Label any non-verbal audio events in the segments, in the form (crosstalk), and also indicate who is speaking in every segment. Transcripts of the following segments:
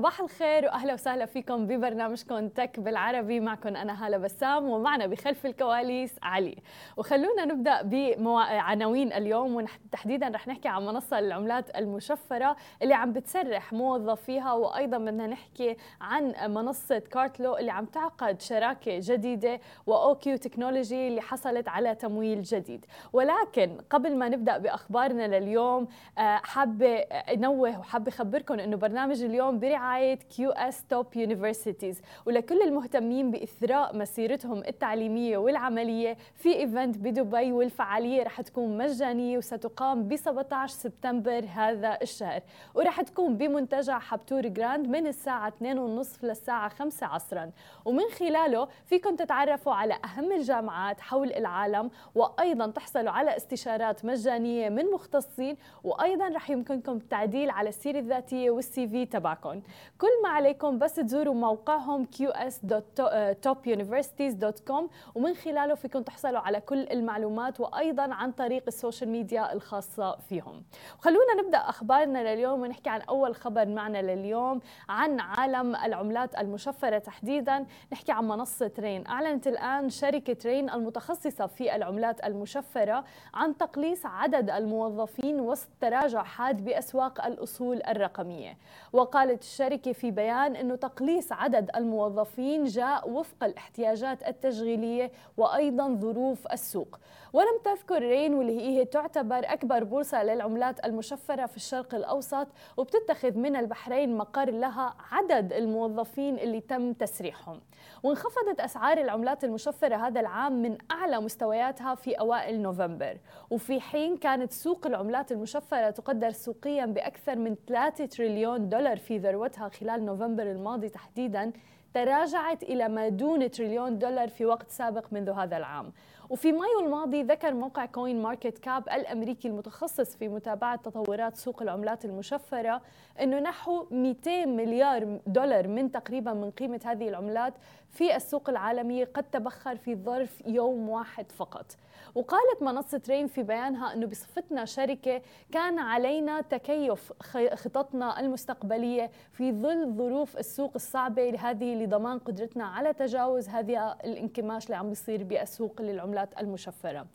Speaker 1: صباح الخير وأهلا وسهلا فيكم ببرنامجكم تك بالعربي. معكم أنا هالة بسام ومعنا بخلف الكواليس علي. وخلونا نبدأ بعناوين اليوم وتحديدا رح نحكي عن منصة العملات المشفرة اللي عم بتسرح موظفيها وأيضا بدنا نحكي عن منصة Cartlow اللي عم تعقد شراكة جديدة و OQ Technology اللي حصلت على تمويل جديد. ولكن قبل ما نبدأ بأخبارنا لليوم آه، حابة أنوه وحابة أخبركم إنه برنامج اليوم برعاية برعاية QS Top Universities ولكل المهتمين بإثراء مسيرتهم التعليمية والعملية في event بدبي والفعالية رح تكون مجانية وستقام ب 17 سبتمبر هذا الشهر. ورح تكون بمنتجع Habtoor Grand من الساعة 2:30 للساعة 5 عصرا. ومن خلاله فيكم تتعرفوا على أهم الجامعات حول العالم وأيضا تحصلوا على استشارات مجانية من مختصين وأيضا رح يمكنكم التعديل على السيرة الذاتية وال CV تبعكم كل ما عليكم بس تزوروا موقعهم qs.topuniversities.com ومن خلاله فيكم تحصلوا على كل المعلومات وأيضا عن طريق ال social media الخاصة فيهم. خلونا نبدأ أخبارنا لليوم ونحكي عن أول خبر معنا لليوم عن عالم العملات المشفرة تحديدا. نحكي عن منصة رين أعلنت الآن شركة رين المتخصصة في العملات المشفرة عن تقليص عدد الموظفين وسط تراجع حاد بأسواق الأصول الرقمية. وقالت الشركة في بيان أنه تقليص عدد الموظفين جاء وفق الاحتياجات التشغيلية وأيضا ظروف السوق. ولم تذكر رين واللي هي تعتبر أكبر بورصة للعملات المشفرة في الشرق الأوسط وبتتخذ من البحرين مقر لها عدد الموظفين اللي تم تسريحهم. وانخفضت أسعار العملات المشفرة هذا العام من أعلى مستوياتها في أوائل نوفمبر. وفي حين كانت سوق العملات المشفرة تقدر سوقيا بأكثر من 3 تريليون دولار في ذروتها خلال نوفمبر الماضي تحديدا تراجعت إلى ما دون تريليون دولار في وقت سابق منذ هذا العام. وفي مايو الماضي ذكر موقع CoinMarketCap الأمريكي المتخصص في متابعة تطورات سوق العملات المشفرة أنه نحو 200 مليار دولار من تقريبا من قيمة هذه العملات في السوق العالمية قد تبخر في ظرف يوم واحد فقط. وقالت منصة Rain في بيانها أنه بصفتنا شركة كان علينا تكيف خططنا المستقبلية في ظل ظروف السوق الصعبة هذه لضمان قدرتنا على تجاوز هذا الانكماش اللي عم بيصير بالسوق للعملات. المشفرة.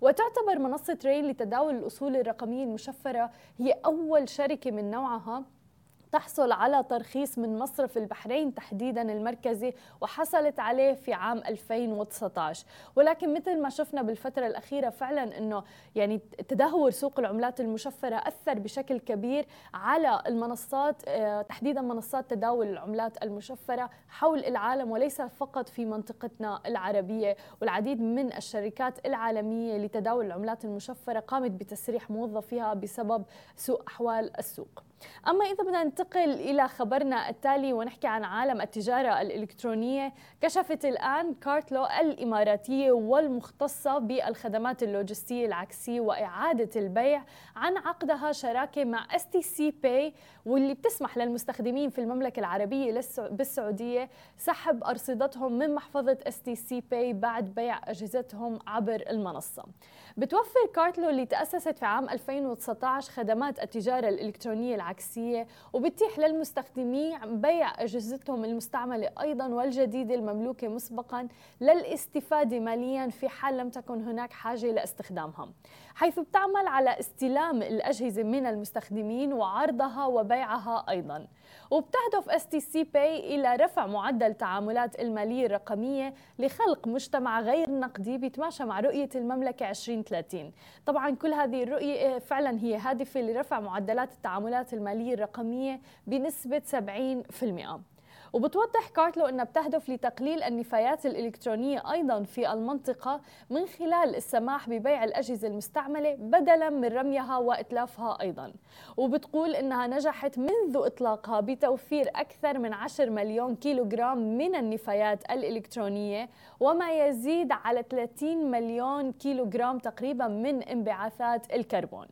Speaker 1: وتعتبر منصة رين لتداول الأصول الرقمية المشفرة هي أول شركة من نوعها. تحصل على ترخيص من مصرف البحرين تحديدا المركزي وحصلت عليه في عام 2019 ولكن مثل ما شفنا بالفترة الأخيرة فعلا أنه يعني تدهور سوق العملات المشفرة أثر بشكل كبير على المنصات آه، تحديدا منصات تداول العملات المشفرة حول العالم وليس فقط في منطقتنا العربية. والعديد من الشركات العالمية لتداول العملات المشفرة قامت بتسريح موظفيها بسبب سوء أحوال السوق. أما إذا بدنا ننتقل إلى خبرنا التالي ونحكي عن عالم التجارة الإلكترونية كشفت الآن Cartlow الإماراتية والمختصة بالخدمات اللوجستية العكسية وإعادة البيع عن عقدها شراكة مع STC Pay واللي بتسمح للمستخدمين في المملكة العربية بالسعودية سحب أرصدتهم من محفظة STC Pay بعد بيع أجهزتهم عبر المنصة. بتوفر Cartlow اللي تأسست في عام 2019 خدمات التجارة الإلكترونية العكسية وبتيح للمستخدمين بيع أجهزتهم المستعملة أيضا والجديدة المملوكة مسبقا للاستفادة ماليا في حال لم تكن هناك حاجة لاستخدامها حيث بتعمل على استلام الأجهزة من المستخدمين وعرضها وبيعها أيضا. وبتهدف STC إلى رفع معدل التعاملات المالية الرقمية لخلق مجتمع غير نقدي بيتماشى مع رؤية المملكة 2030 طبعا كل هذه الرؤية فعلا هي هادفة لرفع معدلات التعاملات المالية الرقمية بنسبة 70% وبتوضح كارتلو أنها بتهدف لتقليل النفايات الإلكترونية أيضا في المنطقة من خلال السماح ببيع الأجهزة المستعملة بدلا من رميها وإتلافها أيضا. وبتقول أنها نجحت منذ إطلاقها بتوفير أكثر من 10 مليون كيلوغرام من النفايات الإلكترونية وما يزيد على 30 مليون كيلوغرام تقريبا من انبعاثات الكربون.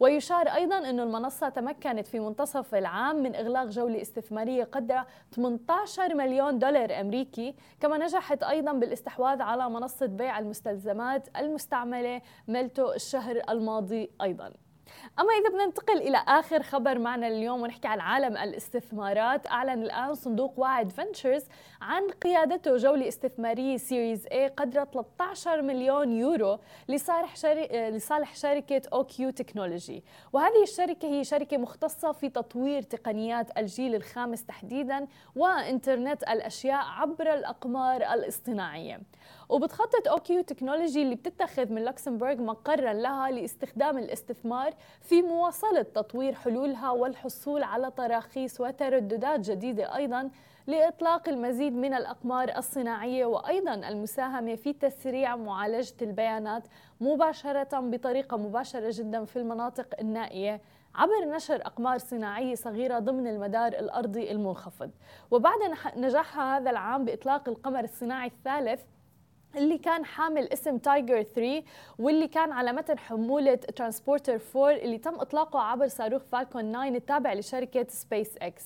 Speaker 1: ويشار أيضا أن المنصة تمكنت في منتصف العام من إغلاق جولة استثمارية قدرها 18 مليون دولار أمريكي. كما نجحت أيضا بالاستحواذ على منصة بيع المستلزمات المستعملة ميلتو الشهر الماضي أيضا. أما إذا بدنا ننتقل إلى آخر خبر معنا اليوم ونحكي عن عالم الاستثمارات أعلن الآن صندوق واعد Ventures عن قيادته جولة استثمارية Series A قدرها 13 مليون يورو لصالح لصالح شركة أوكيو Technology. وهذه الشركة هي شركة مختصة في تطوير تقنيات الجيل الخامس تحديدا وإنترنت الأشياء عبر الأقمار الاصطناعية. وبتخطط أوكيو Technology اللي بتتخذ من لوكسمبورغ مقرا لها لاستخدام الاستثمار في مواصلة تطوير حلولها والحصول على تراخيص وترددات جديدة أيضا لإطلاق المزيد من الأقمار الصناعية وأيضا المساهمة في تسريع معالجة البيانات مباشرة بطريقة مباشرة جدا في المناطق النائية عبر نشر أقمار صناعية صغيرة ضمن المدار الأرضي المنخفض. وبعد نجاحها هذا العام بإطلاق القمر الصناعي الثالث اللي كان حامل اسم تايجر 3 واللي كان على متن حمولة ترانسبورتر 4 اللي تم إطلاقه عبر صاروخ فالكون 9 التابع لشركة سبيس إكس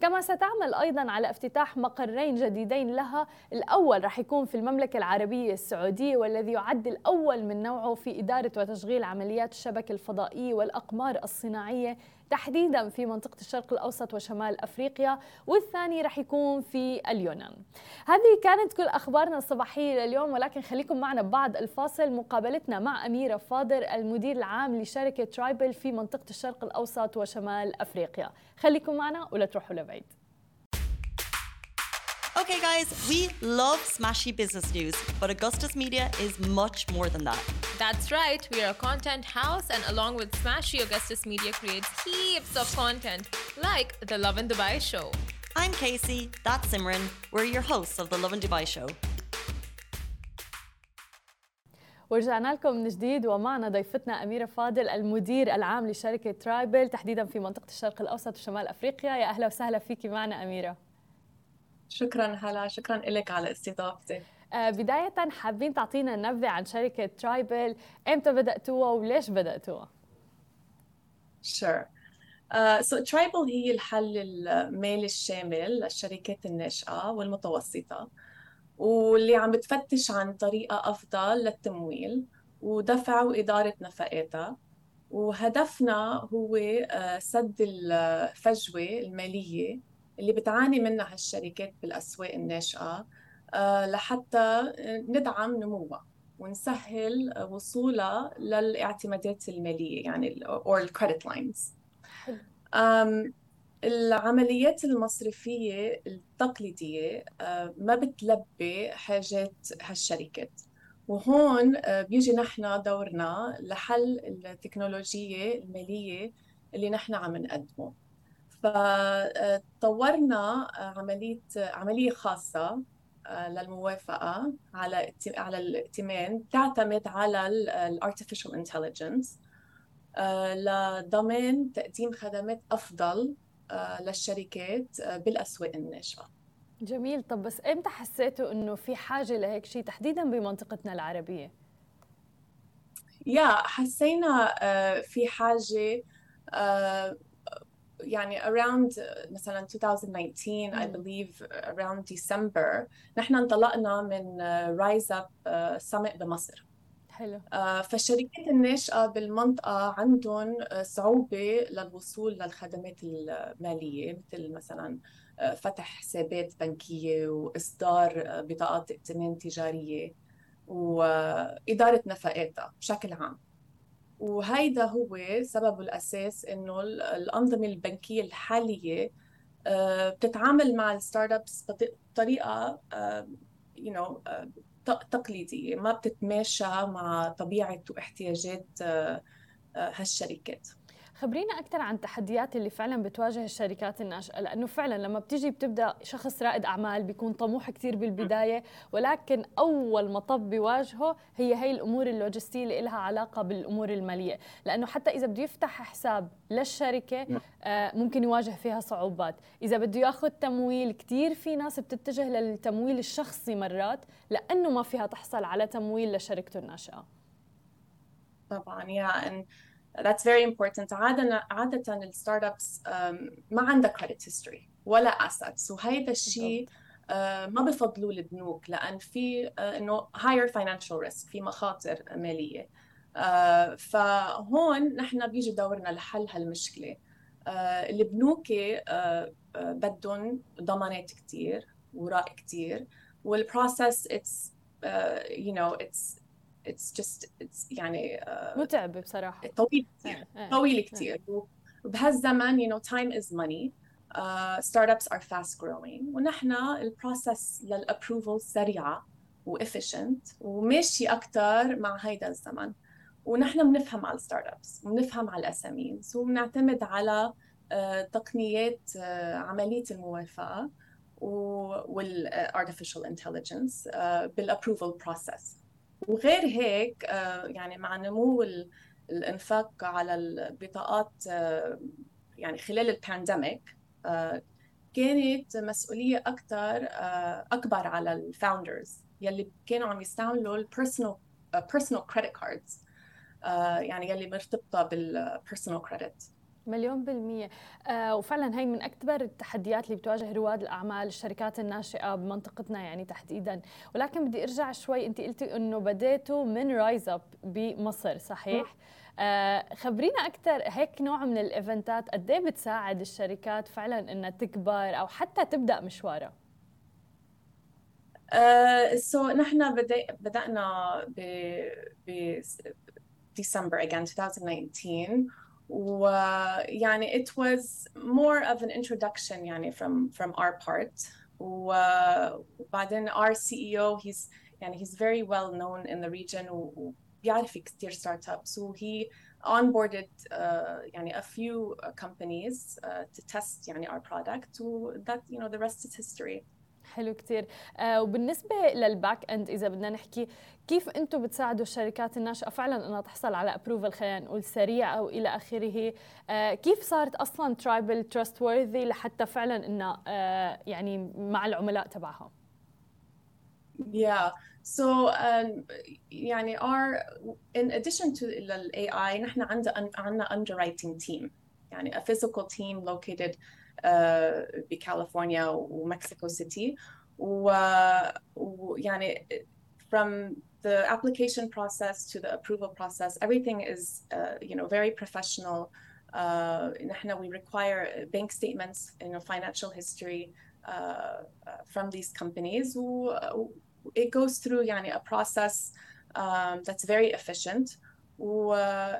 Speaker 1: كما ستعمل أيضا على افتتاح مقرين جديدين لها الأول رح يكون في المملكة العربية السعودية والذي يعد الأول من نوعه في إدارة وتشغيل عمليات الشبكة الفضائية والأقمار الصناعية تحديدا في منطقة الشرق الأوسط وشمال أفريقيا والثاني رح يكون في اليونان. هذه كانت كل أخبارنا الصباحية لليوم ولكن خليكم معنا بعد الفاصل. مقابلتنا مع أميرة فاضر المدير العام لشركة ترايبل في منطقة الشرق الأوسط وشمال أفريقيا. خليكم معنا ولا تروحوا لبعيد.
Speaker 2: Okay, guys, we love smashy business news, but Augustus Media is much more than that.
Speaker 3: That's right, we are a content house, and along with Smashy, Augustus Media creates heaps of content, like the Love in Dubai show.
Speaker 2: I'm Casey, that's Simran. We're your hosts of the Love in Dubai show.
Speaker 1: ورجعنا لكم من جديد ومعنا ضيفتنا أميرة فاضل المدير العام لشركة ترايبل تحديدا في منطقة الشرق الأوسط وشمال أفريقيا يا أهلا وسهلا فيكي معنا أميرة
Speaker 4: شكرا هلا شكرا لك على استضافتي
Speaker 1: آه بداية حابين تعطينا نبذة عن شركة ترايبل إمتى بدأتوها وليش بدأتوها؟
Speaker 4: Sure. Uh, so Tribal هي الحل المالي الشامل للشركات الناشئة والمتوسطة واللي عم بتفتش عن طريقة أفضل للتمويل ودفع وإدارة نفقاتها وهدفنا هو سد الفجوة المالية اللي بتعاني منها هالشركات بالأسواق الناشئة لحتى ندعم نموها ونسهل وصولها للاعتمادات المالية يعني or credit lines. العمليات المصرفية التقليدية ما بتلبي حاجات هالشركات. وهون بيجي نحن دورنا لحل التكنولوجية المالية اللي نحن عم نقدمه. فطورنا عملية عملية خاصة للموافقة على على الائتمان تعتمد على ال artificial intelligence لضمان تقديم خدمات أفضل للشركات بالأسواق الناشئه
Speaker 1: جميل. طب بس إمتى حسيتوا إنه في حاجة لهيك شيء تحديدا بمنطقتنا العربية؟
Speaker 4: يا حسينا في حاجة يعني around مثلا 2019 I believe around December نحن انطلقنا من رايز اب سمت بمصر.
Speaker 1: حلو.
Speaker 4: فالشركات الناشئة بالمنطقة عندهم صعوبة للوصول للخدمات المالية مثل مثلا فتح حسابات بنكية وإصدار بطاقات ائتمان تجارية واداره نفقاتها بشكل عام. وهيدا هو سببه الأساس إنه الأنظمة البنكية الحالية بتتعامل مع ال startups بطريقة you know تقليدية ما بتتماشى مع طبيعة واحتياجات هالشركات.
Speaker 1: خبرينا أكثر عن التحديات اللي فعلا بتواجه الشركات الناشئة لأنه فعلا لما بتيجي بتبدأ شخص رائد أعمال بيكون طموح كثير بالبداية ولكن أول مطب بيواجهه هي هي الأمور اللوجستية اللي لها علاقة بالأمور المالية. لأنه حتى إذا بده يفتح حساب للشركة آه ممكن يواجه فيها صعوبات. إذا بده ياخذ تمويل كثير في ناس بتتجه للتمويل الشخصي مرات لأنه ما فيها تحصل على تمويل لشركته الناشئة.
Speaker 4: طبعا يعني that's very important. عادة عادة الستارت ابس ما عندها credit history ولا assets وهيدا الشيء آه، ما بفضلوا البنوك لأن في آه، إنه higher financial risk في مخاطر مالية. آه، فهون نحن بيجي دورنا لحل هالمشكلة. البنوك بدهم ضمانات كثير وراء كثير وال process it's you know it's it's just it's يعني
Speaker 1: متعب بصراحة.
Speaker 4: طويل كثير طويل كثير وبهالزمن you know time is money. startups are fast growing ونحن ال process لل approval سريعه و efficient وماشي أكثر مع هيدا الزمن. ونحن بنفهم على ال startups وبنفهم على ال SMEs. وبنعتمد على تقنيات عملية الموافقة وال artificial intelligence بال approval process وغير هيك يعني مع نمو الإنفاق على البطاقات يعني خلال ال pandemic كانت مسؤولية أكثر أكبر على ال founders يلي كانوا عم يستعملوا ال personal personal credit cards يعني يلي مرتبطة بال personal credit
Speaker 1: مليون بالمية آه وفعلا هي من أكبر التحديات اللي بتواجه رواد الأعمال الشركات الناشئة بمنطقتنا يعني تحديدا ولكن بدي أرجع شوي أنت قلتي أنه بديتوا من Rise Up بمصر صحيح؟ آه خبرينا أكثر هيك نوع من الإيفنتات قد إيه بتساعد الشركات فعلا إنها تكبر أو حتى تبدأ مشوارها؟
Speaker 4: uh, so نحن بدأ بدأنا ب ب December again 2019 ويعني it was more of an introduction يعني from from our part وبعدين our CEO he's يعني he's very well known in the region بيعرف كثير ستارت ابس وهي onboarded uh, يعني a few companies uh, to test يعني our product و that you know the rest is history
Speaker 1: حلو كثير آه وبالنسبة لل back end إذا بدنا نحكي كيف أنتم بتساعدوا الشركات الناشئة؟ فعلا أنها تحصل على approval خلينا نقول سريع أو إلى آخره. آه كيف صارت أصلا ترايبل trustworthy لحتى فعلا أنها آه يعني مع العملاء تبعها
Speaker 4: Yeah. So um, يعني our in addition to the AI نحن عندنا عندنا underwriting team. يعني a physical team located بكاليفورنيا ومكسيكو سيتي ويعني from the application process to the approval process everything is uh, you know very professional uh, نحن we require bank statements you know financial history uh, uh from these companies it goes through يعني a process um, that's very efficient و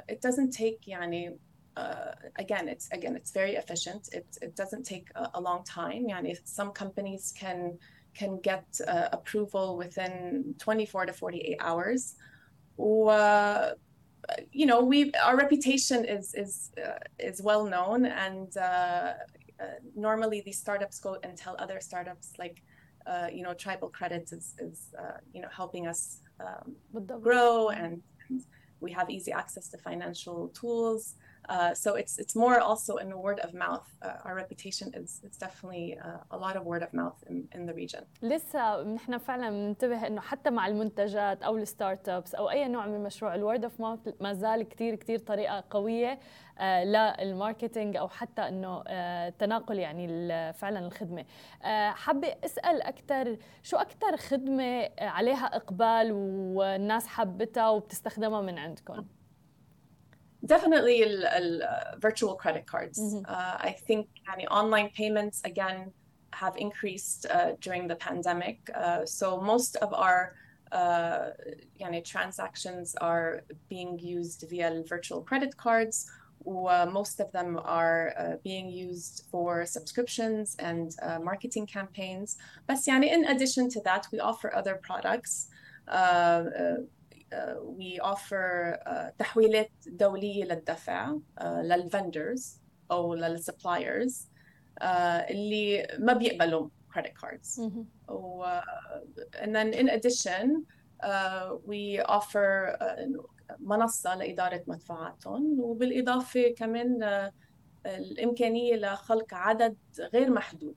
Speaker 4: it doesn't take يعني uh, again, it's again, it's very efficient. It, it doesn't take a, a long time. Yani some companies can can get uh, approval within 24 to 48 hours. You know, we our reputation is is uh, is well known, and uh, uh, normally these startups go and tell other startups like, you know, Tribal credits is is you know helping us um, grow and, and we have easy access to financial tools Uh, so it's it's more also in word of mouth. Uh, our reputation is it's definitely uh, a lot of word of mouth in, in the region.
Speaker 1: لسه نحن فعلا بننتبه إنه حتى مع المنتجات أو الستارت ابس أو أي نوع من المشروع الورد اوف ماوث ما زال كثير كثير طريقة قوية آه، للماركتينج أو حتى إنه آه، تناقل يعني فعلا الخدمة آه، حابة أسأل أكثر شو أكثر خدمة عليها إقبال والناس حبتها وبتستخدمها من عندكم
Speaker 4: Definitely ال virtual credit cards. Mm -hmm. uh, I think يعني online payments again have increased uh, during the pandemic. Uh, so most of our uh, يعني transactions are being used via virtual credit cards uh, most of them are uh, being used for subscriptions and uh, marketing campaigns. But يعني, in addition to that, we offer other products. Uh, uh, uh, we offer تحويلات دولية للدفع للفندرز أو للسبلايرز اللي ما بيقبلوا credit cards. -hmm. and then in addition, we offer منصة لإدارة مدفوعاتهم وبالإضافة كمان الإمكانية لخلق عدد غير محدود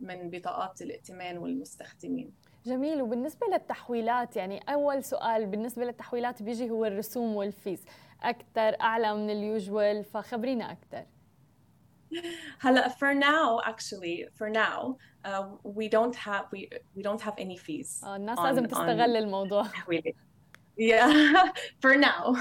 Speaker 4: من بطاقات الائتمان والمستخدمين
Speaker 1: جميل. وبالنسبة للتحويلات يعني أول سؤال بالنسبة للتحويلات بيجي هو الرسوم والفيز. أكثر أعلى من اليوجوال فخبرينا أكثر (laughs)
Speaker 4: هلا for now actually for now uh, we don't have we we don't have any fees
Speaker 1: آه الناس لازم تستغل الموضوع. (laughs)
Speaker 4: yeah (laughs) for now.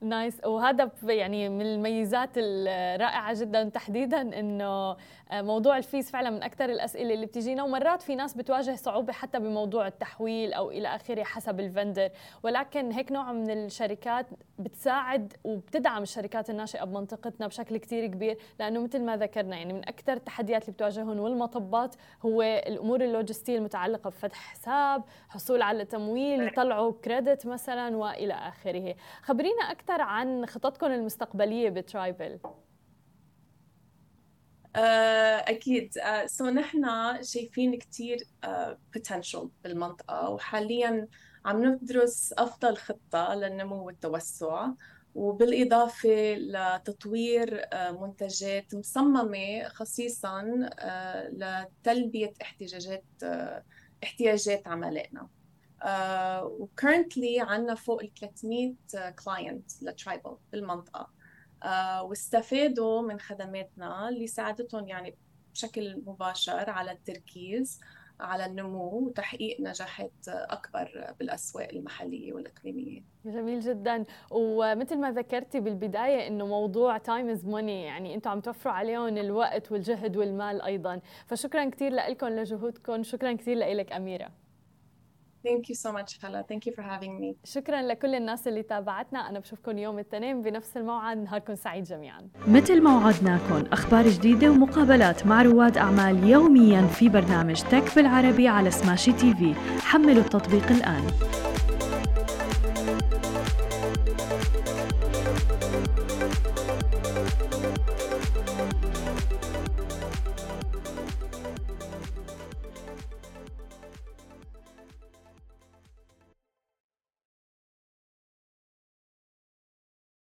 Speaker 1: Nice وهذا يعني من الميزات الرائعة جدا تحديدا إنه آه، موضوع ال fees فعلا من أكثر الأسئلة اللي بتجينا ومرات في ناس بتواجه صعوبة حتى بموضوع التحويل أو إلى آخره حسب ال vendor. ولكن هيك نوع من الشركات بتساعد وبتدعم الشركات الناشئة بمنطقتنا بشكل كثير كبير لأنه مثل ما ذكرنا يعني من أكثر التحديات اللي بتواجههم والمطبات هو الأمور اللوجستية المتعلقة بفتح حساب حصول على تمويل يطلعوا credit مثلا وإلى آخره. خبرينا أكثر عن خططكم المستقبلية بترايبل؟
Speaker 4: آه، أكيد. so uh, نحن شايفين كثير potential uh, بالمنطقة وحاليا عم ندرس أفضل خطة للنمو والتوسع وبالإضافة لتطوير منتجات مصممة خصيصا لتلبية احتياجات احتياجات عملائنا. و currently عندنا فوق ال 300 client لترايبل بالمنطقة آه، واستفادوا من خدماتنا اللي ساعدتهم يعني بشكل مباشر على التركيز على النمو وتحقيق نجاحات أكبر بالأسواق المحلية والإقليمية.
Speaker 1: جميل جدا ومثل ما ذكرتي بالبداية إنه موضوع time is money يعني أنتم عم توفروا عليهم الوقت والجهد والمال أيضا فشكرا كثير لكم لجهودكم شكرا كثير لك أميرة.
Speaker 4: Thank you so much Hala. Thank you for having me.
Speaker 1: شكرا لكل الناس اللي تابعتنا. أنا بشوفكم يوم الاثنين بنفس الموعد. نهاركم سعيد جميعا.
Speaker 5: مثل ما وعدناكم أخبار جديدة ومقابلات مع رواد أعمال يوميا في برنامج تك بالعربي على سماشي تي في حملوا التطبيق الآن.